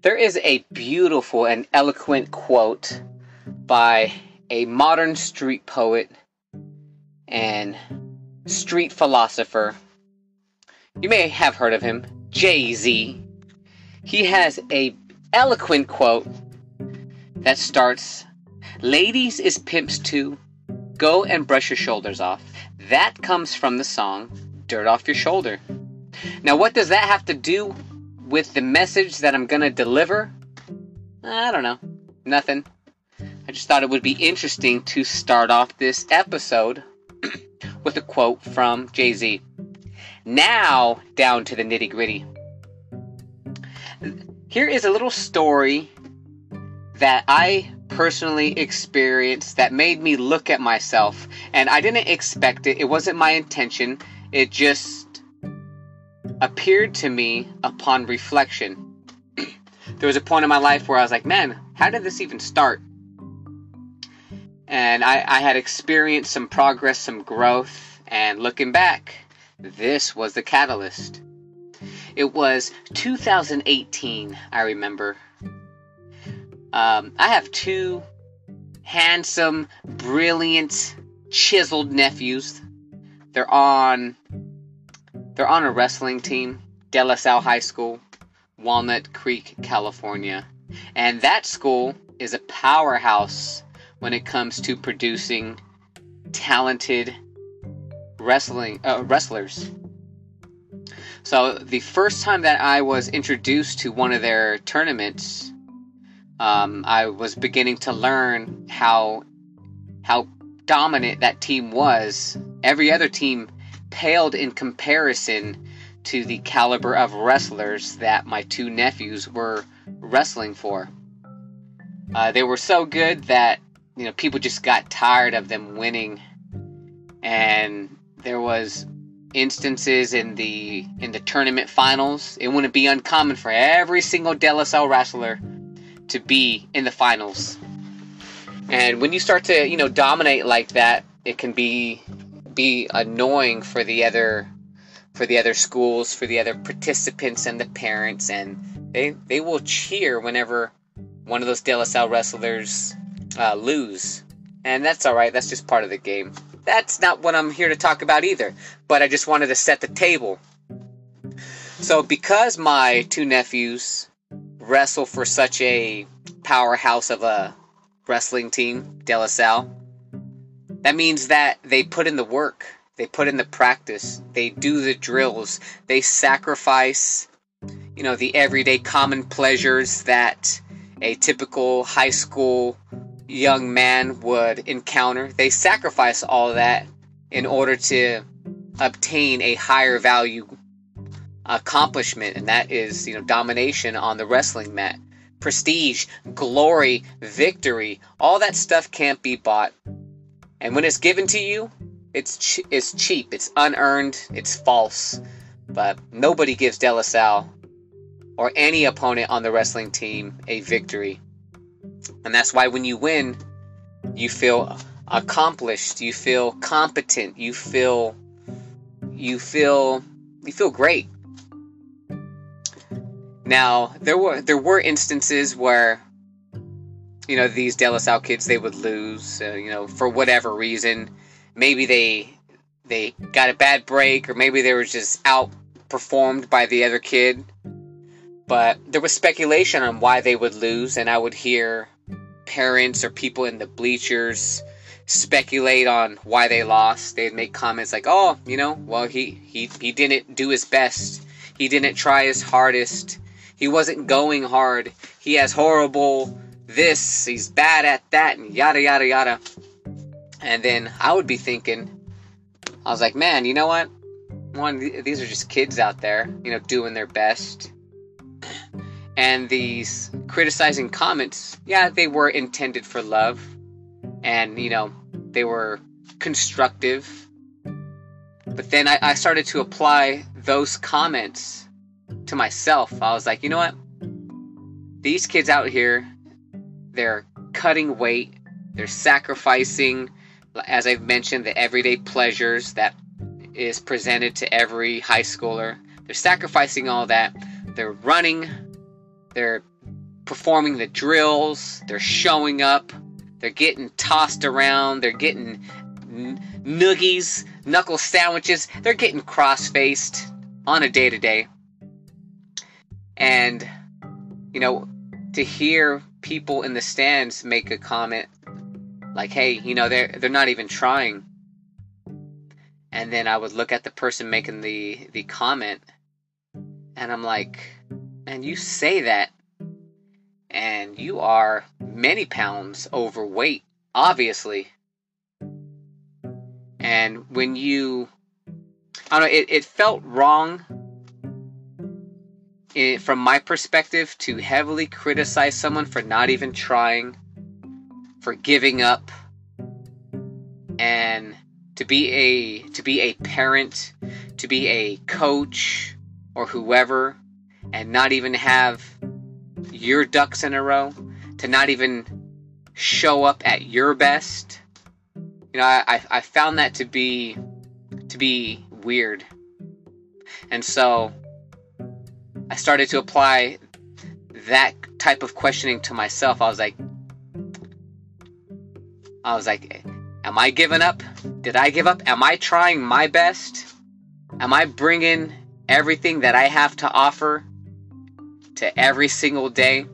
There is a beautiful and eloquent quote by a modern street poet and street philosopher. You may have heard of him, Jay-Z. He has a eloquent quote that starts, "Ladies is pimps too. Go and brush your shoulders off." That comes from the song Dirt Off Your Shoulder. Now, what does that have to do with the message that I'm to deliver? I don't know. Nothing. I just thought it would be interesting to start off this episode with a quote from Jay Z. Now, down to the nitty gritty. Here is a little story that I personally experienced that made me look at myself, and I didn't expect it. It wasn't my intention. It just appeared to me upon reflection. there was a point in my life where I was like, man, how did this even start? And I, I had experienced some progress, some growth, and looking back, this was the catalyst. It was 2018, I remember. Um, I have two handsome, brilliant, chiseled nephews. They're on they're on a wrestling team, De La Salle High School, Walnut Creek, California. And that school is a powerhouse when it comes to producing talented wrestling uh, wrestlers. So the first time that I was introduced to one of their tournaments, um, I was beginning to learn how how dominant that team was. Every other team paled in comparison to the caliber of wrestlers that my two nephews were wrestling for. Uh, they were so good that you know people just got tired of them winning, and there was instances in the in the tournament finals. It wouldn't be uncommon for every single Salle wrestler to be in the finals. And when you start to you know dominate like that, it can be be annoying for the other for the other schools, for the other participants and the parents, and they they will cheer whenever one of those De La Salle wrestlers uh, lose, and that's all right. That's just part of the game. That's not what I'm here to talk about either. But I just wanted to set the table. So because my two nephews wrestle for such a powerhouse of a wrestling team, De La Salle, that means that they put in the work, they put in the practice, they do the drills, they sacrifice, you know, the everyday common pleasures that a typical high school young man would encounter. They sacrifice all that in order to obtain a higher value accomplishment, and that is, you know, domination on the wrestling mat. Prestige, glory, victory, all that stuff can't be bought and when it's given to you, it's it's cheap, it's unearned, it's false. But nobody gives De La Salle or any opponent on the wrestling team a victory. And that's why when you win, you feel accomplished, you feel competent, you feel you feel you feel great. Now, there were there were instances where you know these De La Salle kids they would lose, uh, you know, for whatever reason. Maybe they they got a bad break, or maybe they were just outperformed by the other kid. But there was speculation on why they would lose, and I would hear parents or people in the bleachers speculate on why they lost. They'd make comments like, "Oh, you know, well he he he didn't do his best. He didn't try his hardest. He wasn't going hard. He has horrible this, he's bad at that, and yada yada yada. And then I would be thinking, I was like, man, you know what? One, these are just kids out there, you know, doing their best. And these criticizing comments, yeah, they were intended for love. And, you know, they were constructive. But then I, I started to apply those comments to myself. I was like, you know what? These kids out here, they're cutting weight, they're sacrificing, as I've mentioned, the everyday pleasures that is presented to every high schooler. They're sacrificing all that. They're running, they're performing the drills, they're showing up, they're getting tossed around, they're getting n- noogies, knuckle sandwiches, they're getting cross faced on a day to day. And, you know, to hear people in the stands make a comment like, hey, you know, they're, they're not even trying. And then I would look at the person making the, the comment and I'm like, man, you say that and you are many pounds overweight, obviously. And when you, I don't know, it, it felt wrong it, from my perspective to heavily criticize someone for not even trying, for giving up, and to be a to be a parent, to be a coach or whoever, and not even have your ducks in a row, to not even show up at your best. You know, I, I found that to be to be weird. And so I started to apply that type of questioning to myself. I was like I was like am I giving up? Did I give up? Am I trying my best? Am I bringing everything that I have to offer to every single day?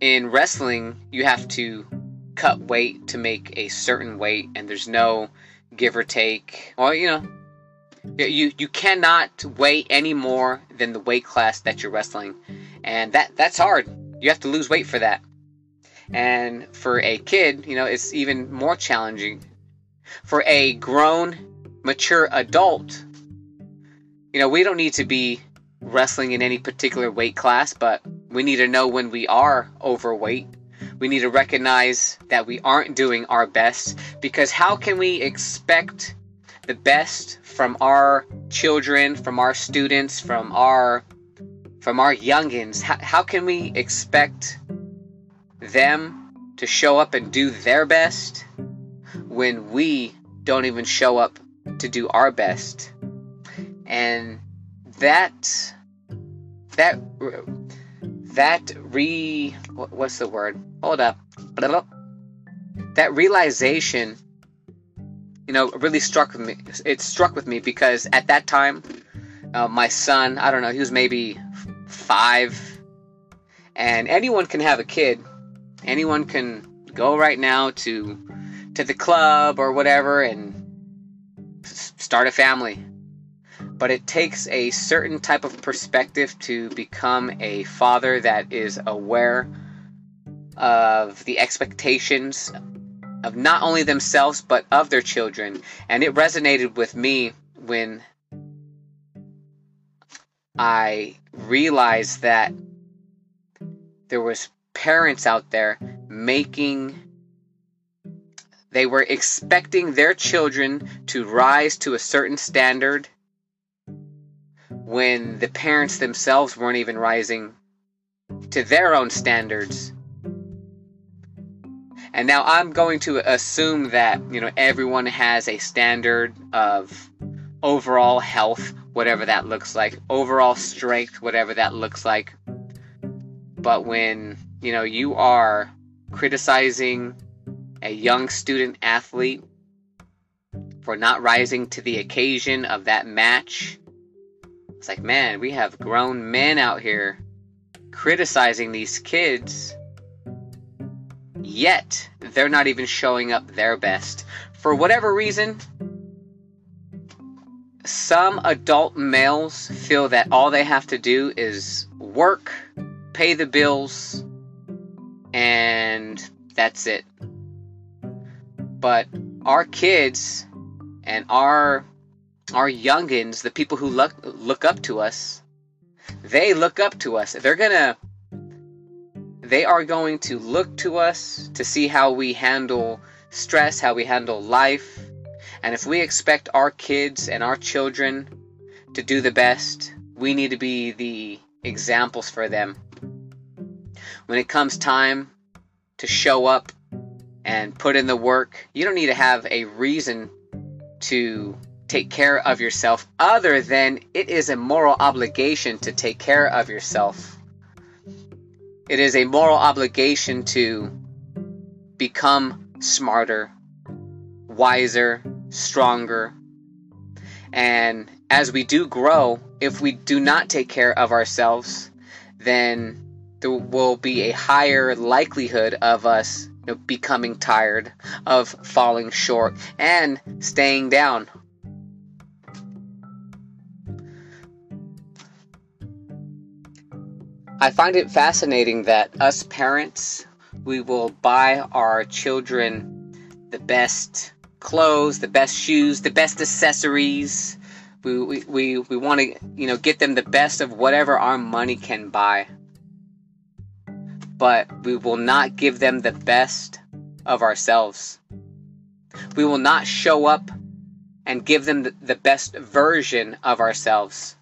In wrestling, you have to cut weight to make a certain weight, and there's no give or take. Well, you know, you you cannot weigh any more than the weight class that you're wrestling, and that that's hard. You have to lose weight for that. And for a kid, you know, it's even more challenging. For a grown, mature adult, you know, we don't need to be wrestling in any particular weight class, but we need to know when we are overweight. We need to recognize that we aren't doing our best because how can we expect the best from our children, from our students, from our from our youngins? How, how can we expect them to show up and do their best when we don't even show up to do our best? And that that that re what's the word? Hold up. That realization you know, really struck with me. It struck with me because at that time, uh, my son, I don't know, he was maybe five, and anyone can have a kid. Anyone can go right now to to the club or whatever and start a family. But it takes a certain type of perspective to become a father that is aware of the expectations of not only themselves but of their children. And it resonated with me when I realized that there was parents out there making they were expecting their children to rise to a certain standard when the parents themselves weren't even rising to their own standards and now I'm going to assume that, you know, everyone has a standard of overall health, whatever that looks like, overall strength, whatever that looks like. But when, you know, you are criticizing a young student athlete for not rising to the occasion of that match, it's like, man, we have grown men out here criticizing these kids Yet, they're not even showing up their best. For whatever reason, some adult males feel that all they have to do is work, pay the bills, and that's it. But our kids and our our youngins, the people who look look up to us, they look up to us. They're gonna they are going to look to us to see how we handle stress, how we handle life. And if we expect our kids and our children to do the best, we need to be the examples for them. When it comes time to show up and put in the work, you don't need to have a reason to take care of yourself other than it is a moral obligation to take care of yourself. It is a moral obligation to become smarter, wiser, stronger. And as we do grow, if we do not take care of ourselves, then there will be a higher likelihood of us you know, becoming tired, of falling short, and staying down. I find it fascinating that us parents, we will buy our children the best clothes, the best shoes, the best accessories. We, we, we, we want to, you know, get them the best of whatever our money can buy. But we will not give them the best of ourselves. We will not show up and give them the, the best version of ourselves.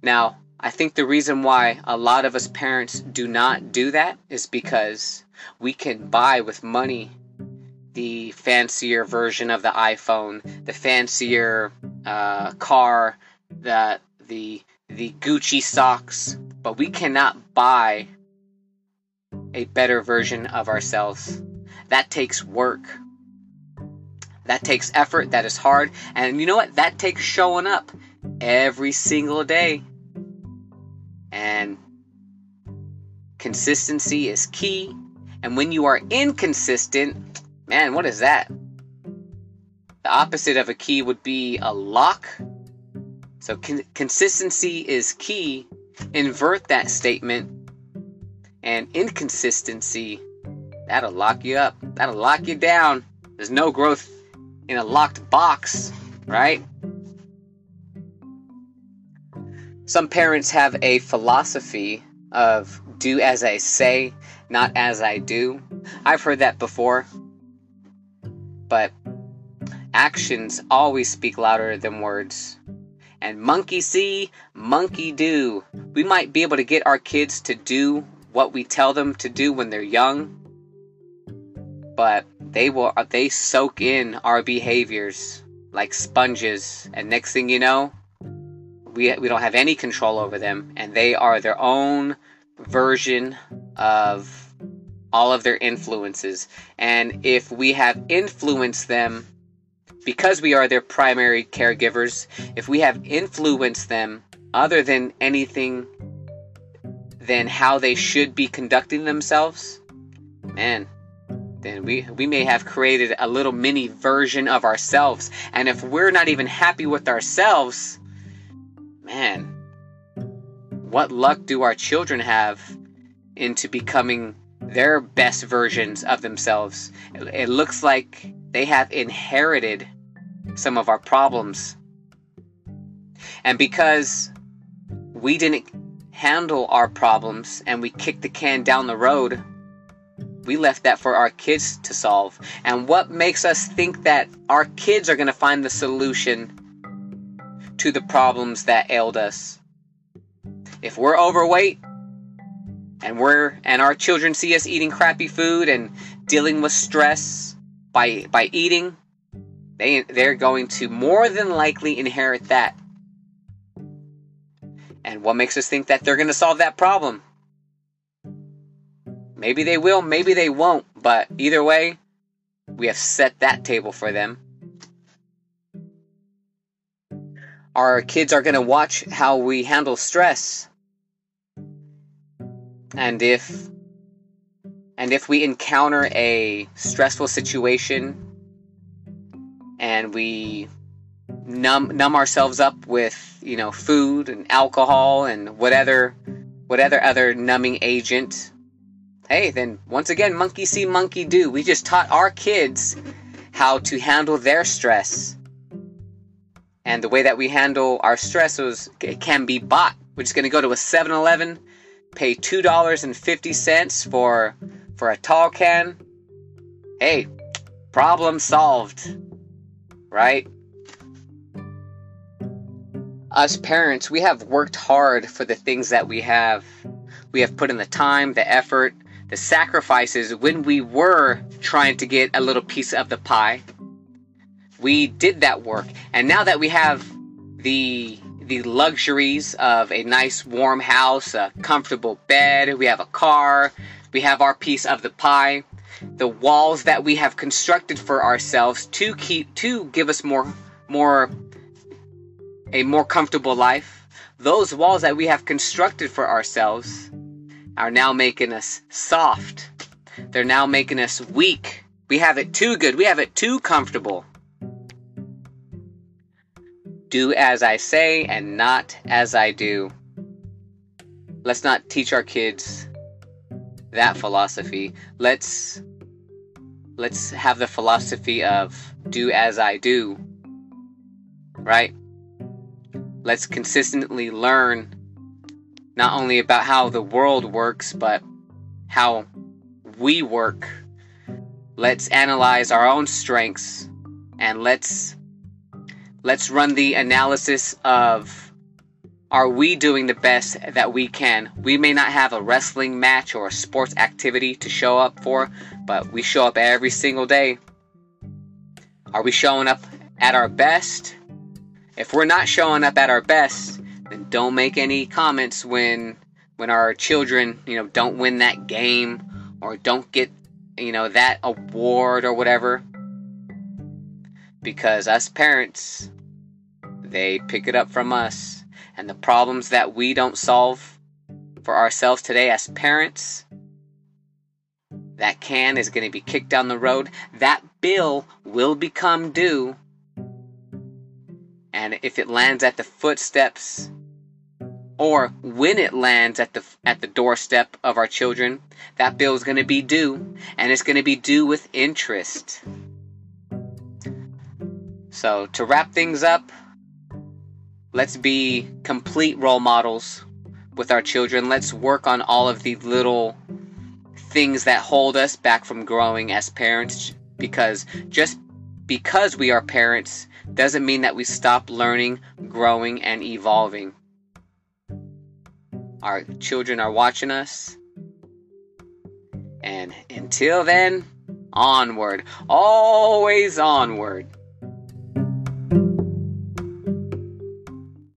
Now, I think the reason why a lot of us parents do not do that is because we can buy with money the fancier version of the iPhone, the fancier uh, car, the the the Gucci socks, but we cannot buy a better version of ourselves. That takes work. That takes effort. That is hard. And you know what? That takes showing up every single day. And consistency is key. And when you are inconsistent, man, what is that? The opposite of a key would be a lock. So con- consistency is key. Invert that statement. And inconsistency, that'll lock you up. That'll lock you down. There's no growth in a locked box, right? Some parents have a philosophy of do as I say, not as I do. I've heard that before. But actions always speak louder than words. And monkey see, monkey do. We might be able to get our kids to do what we tell them to do when they're young, but they will they soak in our behaviors like sponges and next thing you know, we, we don't have any control over them, and they are their own version of all of their influences. And if we have influenced them because we are their primary caregivers, if we have influenced them other than anything than how they should be conducting themselves, man, then we we may have created a little mini version of ourselves. And if we're not even happy with ourselves, man, what luck do our children have into becoming their best versions of themselves? It, looks like they have inherited some of our problems. And because we didn't handle our problems and we kicked the can down the road, we left that for our kids to solve. And what makes us think that our kids are going to find the solution to the problems that ailed us. If we're overweight and we're and our children see us eating crappy food and dealing with stress by by eating, they they're going to more than likely inherit that. And what makes us think that they're going to solve that problem? Maybe they will, maybe they won't, but either way, we have set that table for them. Our kids are going to watch how we handle stress. And if and if we encounter a stressful situation and we numb numb ourselves up with, you know, food and alcohol and whatever whatever other numbing agent, hey, then once again monkey see monkey do. We just taught our kids how to handle their stress and the way that we handle our stress is, can be bought. We're just to go to a 7 Eleven, pay $2.50 for, for a tall can. Hey, problem solved. Right? Us parents, we have worked hard for the things that we have. We have put in the time, the effort, the sacrifices when we were trying to get a little piece of the pie we did that work and now that we have the the luxuries of a nice warm house, a comfortable bed, we have a car, we have our piece of the pie, the walls that we have constructed for ourselves to keep to give us more more a more comfortable life. Those walls that we have constructed for ourselves are now making us soft. They're now making us weak. We have it too good. We have it too comfortable. Do as I say and not as I do. Let's not teach our kids that philosophy. Let's let's have the philosophy of do as I do. Right? Let's consistently learn not only about how the world works, but how we work. Let's analyze our own strengths and let's let's run the analysis of are we doing the best that we can? We may not have a wrestling match or a sports activity to show up for, but we show up every single day. Are we showing up at our best? If we're not showing up at our best, then don't make any comments when when our children, you know, don't win that game or don't get, you know, that award or whatever. Because us parents, they pick it up from us. And the problems that we don't solve for ourselves today as parents, that can is going to be kicked down the road. That bill will become due. And if it lands at the footsteps or when it lands at the at the doorstep of our children, that bill is going to be due and it's going to be due with interest. So, to wrap things up, let's be complete role models with our children. Let's work on all of the little things that hold us back from growing as parents because just because we are parents doesn't mean that we stop learning, growing, and evolving. Our children are watching us. And until then, onward, always onward.